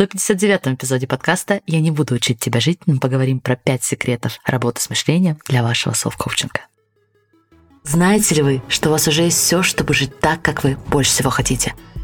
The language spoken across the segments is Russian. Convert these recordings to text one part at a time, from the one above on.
159-м эпизоде подкаста «Я не буду учить тебя жить», мы поговорим про 5 секретов работы с мышлением для вашего селф-коучинга. Знаете ли вы, что у вас уже есть все, чтобы жить так, как вы больше всего хотите –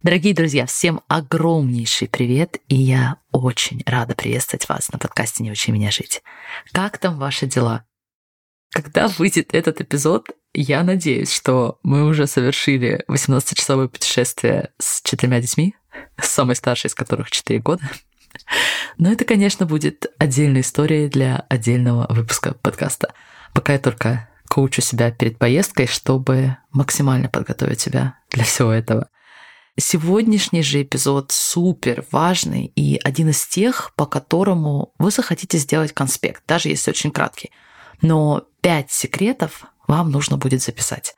Дорогие друзья, всем огромнейший привет, и я очень рада приветствовать вас на подкасте «Не учи меня жить». Как там ваши дела? Когда выйдет этот эпизод, я надеюсь, что мы уже совершили 18-часовое путешествие с четырьмя детьми, самой старшей из которых 4 года. Но это, конечно, будет отдельной историей для отдельного выпуска подкаста. Пока я только коучу себя перед поездкой, чтобы максимально подготовить себя для всего этого. Сегодняшний же эпизод супер важный и один из тех, по которому вы захотите сделать конспект, даже если очень краткий. Но пять секретов вам нужно будет записать.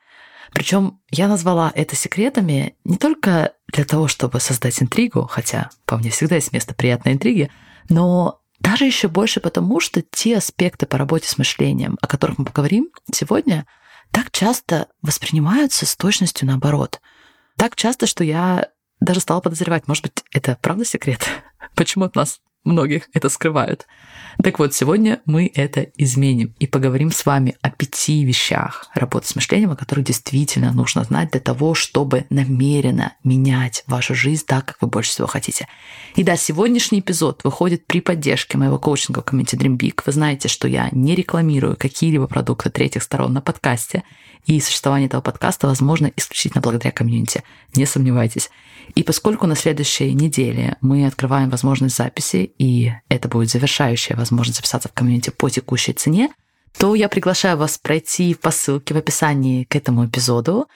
Причем я назвала это секретами не только для того, чтобы создать интригу, хотя по мне всегда есть место приятной интриги, но даже еще больше потому, что те аспекты по работе с мышлением, о которых мы поговорим сегодня, так часто воспринимаются с точностью наоборот – так часто, что я даже стала подозревать, может быть, это правда секрет? Почему от нас многих это скрывают? Так вот, сегодня мы это изменим и поговорим с вами о пяти вещах работы с мышлением, о которых действительно нужно знать для того, чтобы намеренно менять вашу жизнь так, как вы больше всего хотите. И да, сегодняшний эпизод выходит при поддержке моего коучинга в комьюнити Dream Big. Вы знаете, что я не рекламирую какие-либо продукты третьих сторон на подкасте, и существование этого подкаста возможно исключительно благодаря комьюнити. Не сомневайтесь. И поскольку на следующей неделе мы открываем возможность записи, и это будет завершающая возможность записаться в комьюнити по текущей цене, то я приглашаю вас пройти по ссылке в описании к этому эпизоду,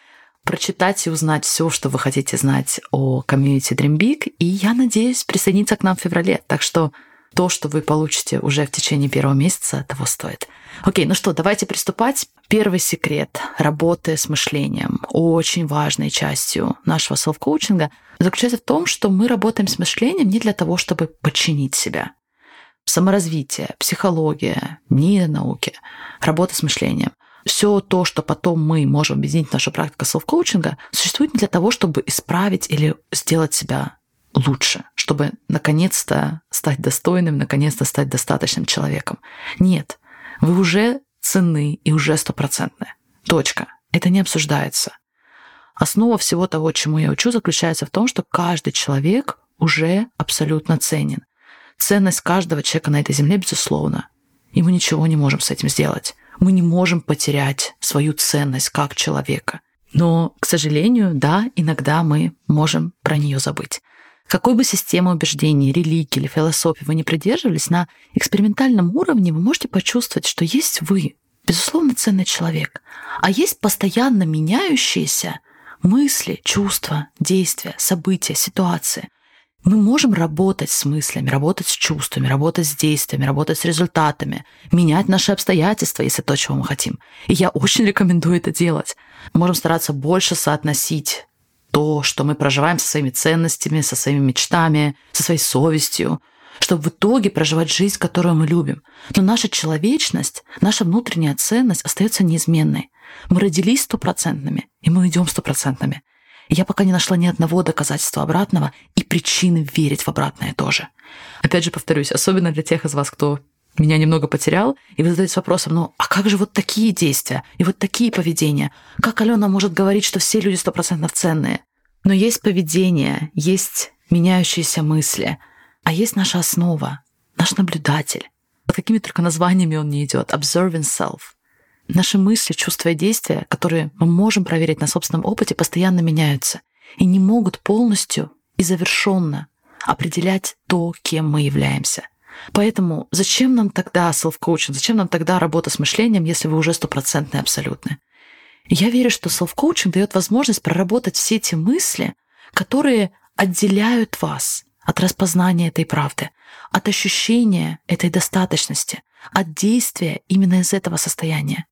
прочитать и узнать все, что вы хотите знать о комьюнити Dream Big, и я надеюсь присоединиться к нам в феврале. Так что то, что вы получите уже в течение первого месяца, того стоит. Окей, ну что, давайте приступать. Первый секрет работы с мышлением, очень важной частью нашего селф-коучинга, заключается в том, что мы работаем с мышлением не для того, чтобы подчинить себя. Саморазвитие, психология, нейронауки, работа с мышлением все то, что потом мы можем объединить в нашу практику селф-коучинга, существует не для того, чтобы исправить или сделать себя лучше, чтобы наконец-то стать достойным, наконец-то стать достаточным человеком. Нет, вы уже ценны и уже стопроцентны. Точка. Это не обсуждается. Основа всего того, чему я учу, заключается в том, что каждый человек уже абсолютно ценен. Ценность каждого человека на этой земле, безусловно. И мы ничего не можем с этим сделать. Мы не можем потерять свою ценность как человека. Но, к сожалению, да, иногда мы можем про нее забыть. Какой бы системы убеждений, религии или философии вы не придерживались, на экспериментальном уровне вы можете почувствовать, что есть вы, безусловно, ценный человек, а есть постоянно меняющиеся мысли, чувства, действия, события, ситуации. Мы можем работать с мыслями, работать с чувствами, работать с действиями, работать с результатами, менять наши обстоятельства, если то, чего мы хотим. И я очень рекомендую это делать. Можем стараться больше соотносить то, что мы проживаем со своими ценностями, со своими мечтами, со своей совестью, чтобы в итоге проживать жизнь, которую мы любим. Но наша человечность, наша внутренняя ценность остается неизменной. Мы родились стопроцентными, и мы идем стопроцентными. Я пока не нашла ни одного доказательства обратного и причины верить в обратное тоже. Опять же повторюсь, особенно для тех из вас, кто меня немного потерял, и вы задаетесь вопросом, ну, а как же вот такие действия и вот такие поведения? Как Алена может говорить, что все люди стопроцентно ценные? Но есть поведение, есть меняющиеся мысли, а есть наша основа, наш наблюдатель. Под какими только названиями он не идет. Observing self. Наши мысли, чувства и действия, которые мы можем проверить на собственном опыте, постоянно меняются и не могут полностью и завершенно определять то, кем мы являемся – Поэтому зачем нам тогда селф-коучинг, зачем нам тогда работа с мышлением, если вы уже стопроцентные абсолютно? Я верю, что селф-коучинг дает возможность проработать все эти мысли, которые отделяют вас от распознания этой правды, от ощущения этой достаточности, от действия именно из этого состояния.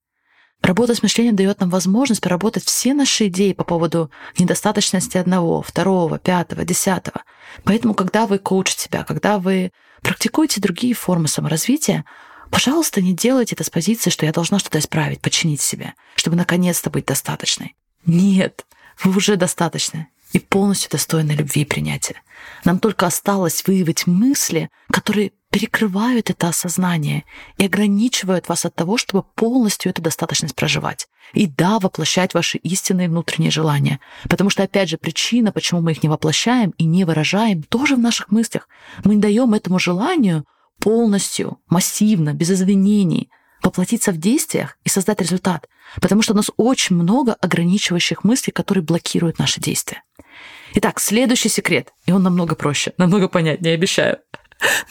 Работа с мышлением дает нам возможность проработать все наши идеи по поводу недостаточности одного, второго, пятого, десятого. Поэтому, когда вы коучите себя, когда вы практикуете другие формы саморазвития, пожалуйста, не делайте это с позиции, что я должна что-то исправить, починить себе, чтобы наконец-то быть достаточной. Нет, вы уже достаточны и полностью достойны любви и принятия. Нам только осталось выявить мысли, которые перекрывают это осознание и ограничивают вас от того, чтобы полностью эту достаточность проживать. И да, воплощать ваши истинные внутренние желания. Потому что, опять же, причина, почему мы их не воплощаем и не выражаем, тоже в наших мыслях. Мы не даем этому желанию полностью, массивно, без извинений воплотиться в действиях и создать результат. Потому что у нас очень много ограничивающих мыслей, которые блокируют наши действия. Итак, следующий секрет, и он намного проще, намного понятнее, обещаю.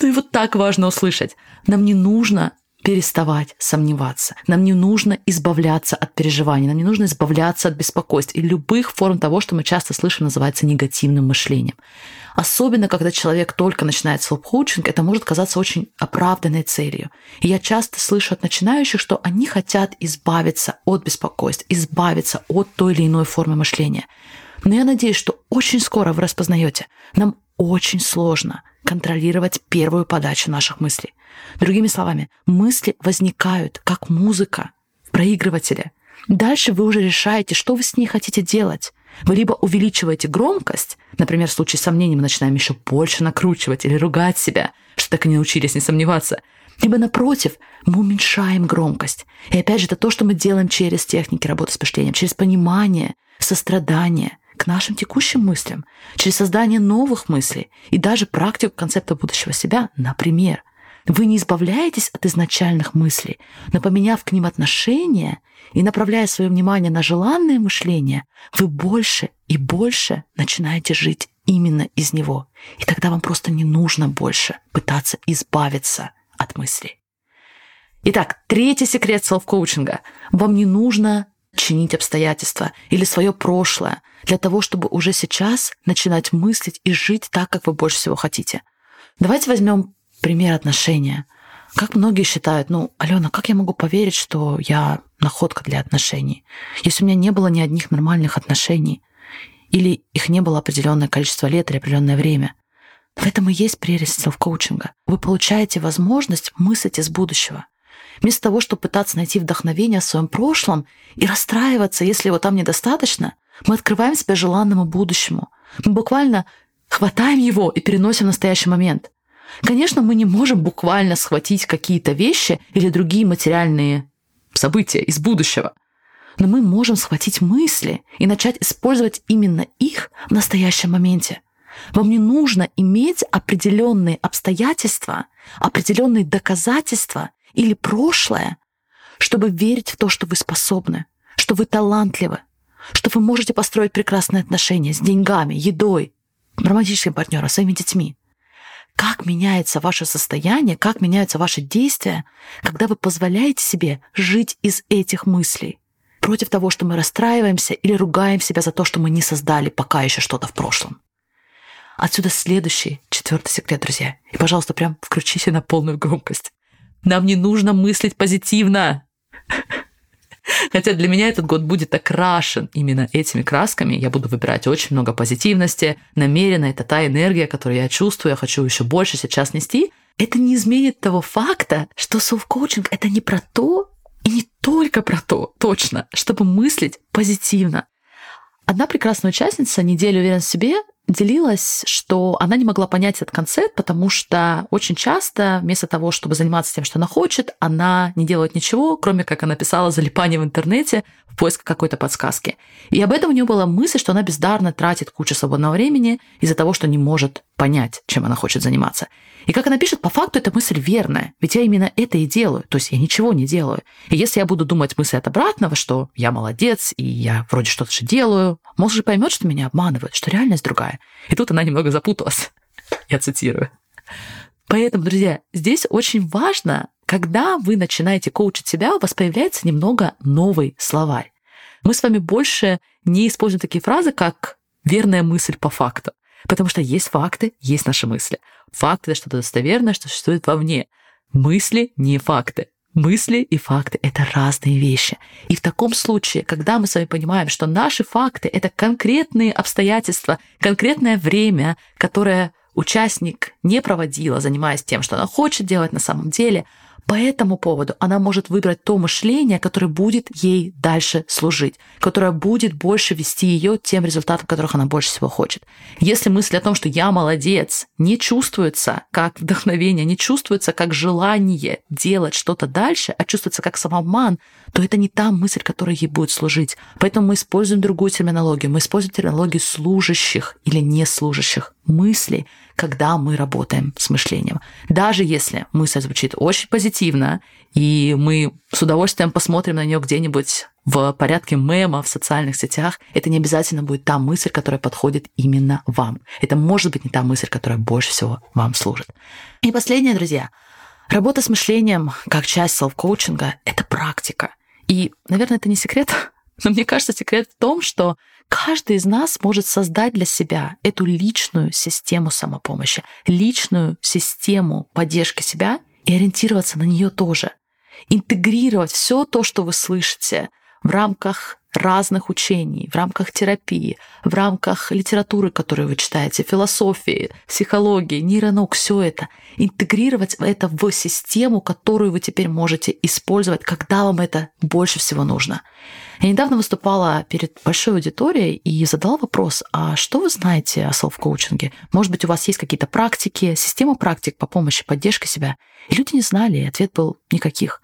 Ну и вот так важно услышать. Нам не нужно переставать сомневаться. Нам не нужно избавляться от переживаний, нам не нужно избавляться от беспокойств и любых форм того, что мы часто слышим, называется негативным мышлением. Особенно, когда человек только начинает селф-коучинг, это может казаться очень оправданной целью. И я часто слышу от начинающих, что они хотят избавиться от беспокойств, избавиться от той или иной формы мышления. Но я надеюсь, что очень скоро вы распознаете, нам очень сложно контролировать первую подачу наших мыслей. Другими словами, мысли возникают как музыка в проигрывателе. Дальше вы уже решаете, что вы с ней хотите делать. Вы либо увеличиваете громкость, например, в случае сомнений мы начинаем еще больше накручивать или ругать себя, что так и не научились не сомневаться, либо напротив, мы уменьшаем громкость. И опять же, это то, что мы делаем через техники работы с мышлением, через понимание, сострадание, к нашим текущим мыслям, через создание новых мыслей и даже практику концепта будущего себя, например. Вы не избавляетесь от изначальных мыслей, но поменяв к ним отношения и направляя свое внимание на желанное мышление, вы больше и больше начинаете жить именно из него. И тогда вам просто не нужно больше пытаться избавиться от мыслей. Итак, третий секрет селф-коучинга. Вам не нужно чинить обстоятельства или свое прошлое для того, чтобы уже сейчас начинать мыслить и жить так, как вы больше всего хотите. Давайте возьмем пример отношения. Как многие считают, ну, Алена, как я могу поверить, что я находка для отношений, если у меня не было ни одних нормальных отношений, или их не было определенное количество лет или определенное время. В этом и есть прелесть селф-коучинга. Вы получаете возможность мыслить из будущего. Вместо того, чтобы пытаться найти вдохновение в своем прошлом и расстраиваться, если его там недостаточно, мы открываем себя желанному будущему. Мы буквально хватаем его и переносим в настоящий момент. Конечно, мы не можем буквально схватить какие-то вещи или другие материальные события из будущего. Но мы можем схватить мысли и начать использовать именно их в настоящем моменте. Вам не нужно иметь определенные обстоятельства, определенные доказательства или прошлое, чтобы верить в то, что вы способны, что вы талантливы, что вы можете построить прекрасные отношения с деньгами, едой, романтическим партнером, своими детьми. Как меняется ваше состояние, как меняются ваши действия, когда вы позволяете себе жить из этих мыслей, против того, что мы расстраиваемся или ругаем себя за то, что мы не создали пока еще что-то в прошлом. Отсюда следующий, четвертый секрет, друзья. И, пожалуйста, прям включите на полную громкость. Нам не нужно мыслить позитивно. Хотя для меня этот год будет окрашен именно этими красками. Я буду выбирать очень много позитивности. Намеренно это та энергия, которую я чувствую, я хочу еще больше сейчас нести. Это не изменит того факта, что селф-коучинг – это не про то, и не только про то, точно, чтобы мыслить позитивно. Одна прекрасная участница недели уверенности в себе делилась, что она не могла понять этот концепт, потому что очень часто вместо того, чтобы заниматься тем, что она хочет, она не делает ничего, кроме как она писала залипание в интернете в поисках какой-то подсказки. И об этом у нее была мысль, что она бездарно тратит кучу свободного времени из-за того, что не может понять, чем она хочет заниматься. И как она пишет, по факту эта мысль верная, ведь я именно это и делаю, то есть я ничего не делаю. И если я буду думать мысли от обратного, что я молодец, и я вроде что-то же делаю, мозг же поймет, что меня обманывают, что реальность другая. И тут она немного запуталась. Я цитирую. Поэтому, друзья, здесь очень важно, когда вы начинаете коучить себя, у вас появляется немного новый словарь. Мы с вами больше не используем такие фразы, как верная мысль по факту. Потому что есть факты, есть наши мысли. Факты — это что-то достоверное, что существует вовне. Мысли не факты. Мысли и факты — это разные вещи. И в таком случае, когда мы с вами понимаем, что наши факты — это конкретные обстоятельства, конкретное время, которое участник не проводила, занимаясь тем, что она хочет делать на самом деле, по этому поводу она может выбрать то мышление, которое будет ей дальше служить, которое будет больше вести ее тем результатам, которых она больше всего хочет. Если мысль о том, что я молодец, не чувствуется как вдохновение, не чувствуется как желание делать что-то дальше, а чувствуется как самообман, то это не та мысль, которая ей будет служить. Поэтому мы используем другую терминологию. Мы используем терминологию служащих или неслужащих мыслей, когда мы работаем с мышлением. Даже если мысль звучит очень позитивно, и мы с удовольствием посмотрим на нее где-нибудь в порядке мема в социальных сетях, это не обязательно будет та мысль, которая подходит именно вам. Это может быть не та мысль, которая больше всего вам служит. И последнее, друзья. Работа с мышлением как часть селф-коучинга — это практика. И, наверное, это не секрет, но мне кажется, секрет в том, что каждый из нас может создать для себя эту личную систему самопомощи, личную систему поддержки себя и ориентироваться на нее тоже. Интегрировать все то, что вы слышите в рамках разных учений, в рамках терапии, в рамках литературы, которую вы читаете, философии, психологии, нейронаук, все это, интегрировать это в систему, которую вы теперь можете использовать, когда вам это больше всего нужно. Я недавно выступала перед большой аудиторией и задала вопрос, а что вы знаете о селф-коучинге? Может быть, у вас есть какие-то практики, система практик по помощи, поддержке себя? И люди не знали, и ответ был никаких.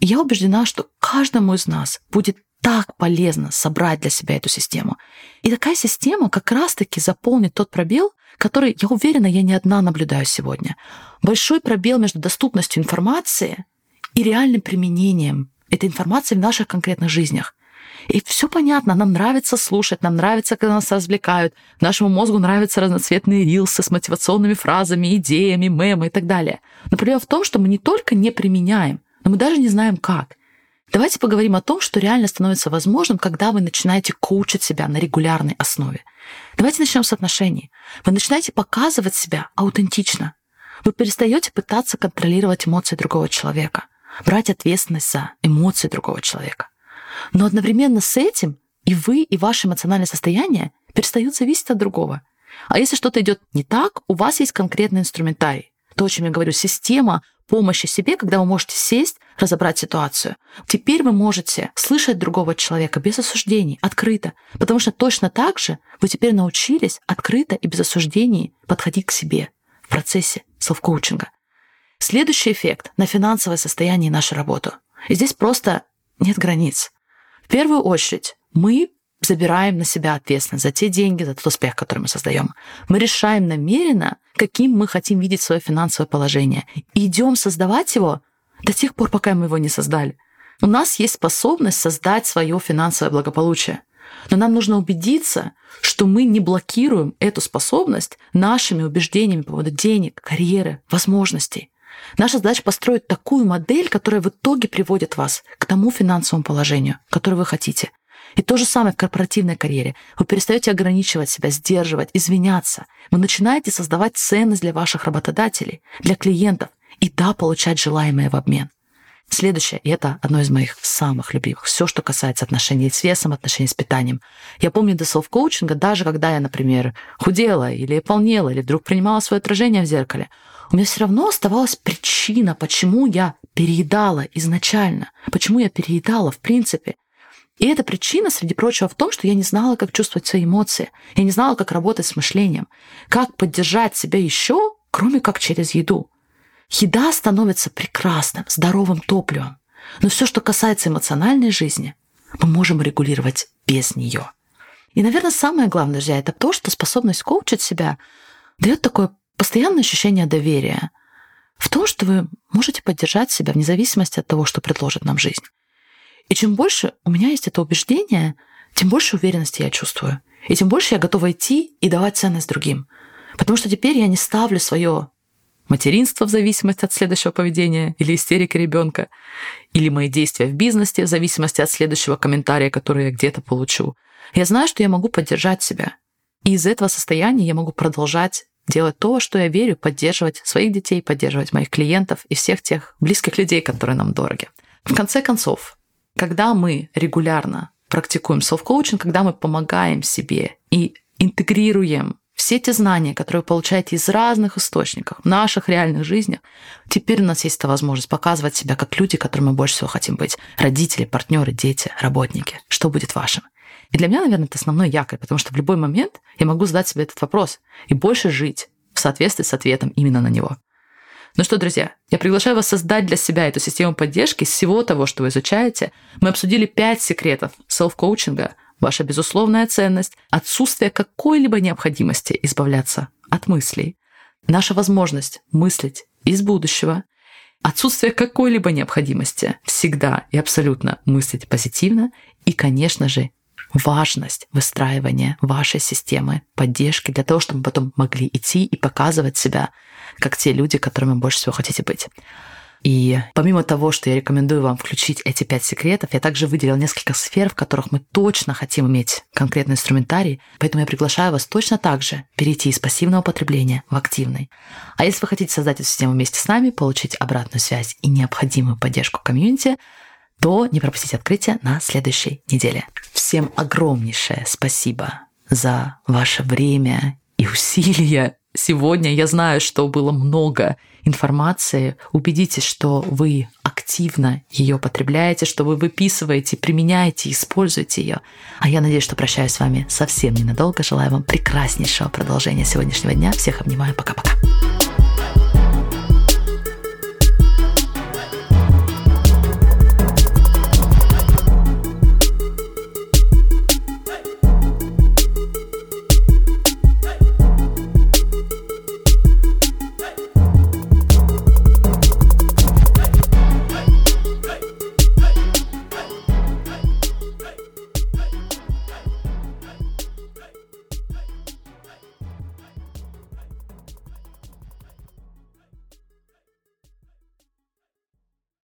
И я убеждена, что каждому из нас будет так полезно собрать для себя эту систему. И такая система как раз-таки заполнит тот пробел, который, я уверена, я не одна наблюдаю сегодня. Большой пробел между доступностью информации и реальным применением этой информации в наших конкретных жизнях. И все понятно, нам нравится слушать, нам нравится, когда нас развлекают, нашему мозгу нравятся разноцветные рилсы с мотивационными фразами, идеями, мемы и так далее. Но проблема в том, что мы не только не применяем, но мы даже не знаем как. Давайте поговорим о том, что реально становится возможным, когда вы начинаете коучить себя на регулярной основе. Давайте начнем с отношений. Вы начинаете показывать себя аутентично. Вы перестаете пытаться контролировать эмоции другого человека, брать ответственность за эмоции другого человека. Но одновременно с этим и вы, и ваше эмоциональное состояние перестают зависеть от другого. А если что-то идет не так, у вас есть конкретный инструментарий. То, о чем я говорю, система помощи себе, когда вы можете сесть, разобрать ситуацию. Теперь вы можете слышать другого человека без осуждений, открыто, потому что точно так же вы теперь научились открыто и без осуждений подходить к себе в процессе селф-коучинга. Следующий эффект на финансовое состояние и нашу работу. И здесь просто нет границ. В первую очередь мы забираем на себя ответственность за те деньги, за тот успех, который мы создаем. Мы решаем намеренно, каким мы хотим видеть свое финансовое положение. Идем создавать его до тех пор, пока мы его не создали. У нас есть способность создать свое финансовое благополучие. Но нам нужно убедиться, что мы не блокируем эту способность нашими убеждениями по поводу денег, карьеры, возможностей. Наша задача построить такую модель, которая в итоге приводит вас к тому финансовому положению, которое вы хотите – и то же самое в корпоративной карьере. Вы перестаете ограничивать себя, сдерживать, извиняться. Вы начинаете создавать ценность для ваших работодателей, для клиентов, и да, получать желаемое в обмен. Следующее, и это одно из моих самых любимых, все, что касается отношений с весом, отношений с питанием. Я помню до селф-коучинга, даже когда я, например, худела или полнела, или вдруг принимала свое отражение в зеркале, у меня все равно оставалась причина, почему я переедала изначально, почему я переедала в принципе. И эта причина, среди прочего, в том, что я не знала, как чувствовать свои эмоции. Я не знала, как работать с мышлением. Как поддержать себя еще, кроме как через еду. Еда становится прекрасным, здоровым топливом. Но все, что касается эмоциональной жизни, мы можем регулировать без нее. И, наверное, самое главное, друзья, это то, что способность коучить себя дает такое постоянное ощущение доверия в том, что вы можете поддержать себя вне зависимости от того, что предложит нам жизнь. И чем больше у меня есть это убеждение, тем больше уверенности я чувствую. И тем больше я готова идти и давать ценность другим. Потому что теперь я не ставлю свое материнство в зависимости от следующего поведения или истерики ребенка, или мои действия в бизнесе в зависимости от следующего комментария, который я где-то получу. Я знаю, что я могу поддержать себя. И из этого состояния я могу продолжать делать то, что я верю, поддерживать своих детей, поддерживать моих клиентов и всех тех близких людей, которые нам дороги. В конце концов, когда мы регулярно практикуем селф-коучинг, когда мы помогаем себе и интегрируем все те знания, которые вы получаете из разных источников в наших реальных жизнях, теперь у нас есть эта возможность показывать себя как люди, которыми мы больше всего хотим быть. Родители, партнеры, дети, работники. Что будет вашим? И для меня, наверное, это основной якорь, потому что в любой момент я могу задать себе этот вопрос и больше жить в соответствии с ответом именно на него. Ну что, друзья, я приглашаю вас создать для себя эту систему поддержки всего того, что вы изучаете. Мы обсудили пять секретов селф-коучинга, ваша безусловная ценность, отсутствие какой-либо необходимости избавляться от мыслей, наша возможность мыслить из будущего, отсутствие какой-либо необходимости всегда и абсолютно мыслить позитивно. И, конечно же, важность выстраивания вашей системы поддержки для того, чтобы потом могли идти и показывать себя как те люди, которыми больше всего хотите быть. И помимо того, что я рекомендую вам включить эти пять секретов, я также выделил несколько сфер, в которых мы точно хотим иметь конкретный инструментарий, поэтому я приглашаю вас точно так же перейти из пассивного потребления в активный. А если вы хотите создать эту систему вместе с нами, получить обратную связь и необходимую поддержку комьюнити, то не пропустите открытие на следующей неделе. Всем огромнейшее спасибо за ваше время и усилия сегодня. Я знаю, что было много информации. Убедитесь, что вы активно ее потребляете, что вы выписываете, применяете, используете ее. А я надеюсь, что прощаюсь с вами совсем ненадолго. Желаю вам прекраснейшего продолжения сегодняшнего дня. Всех обнимаю. Пока-пока.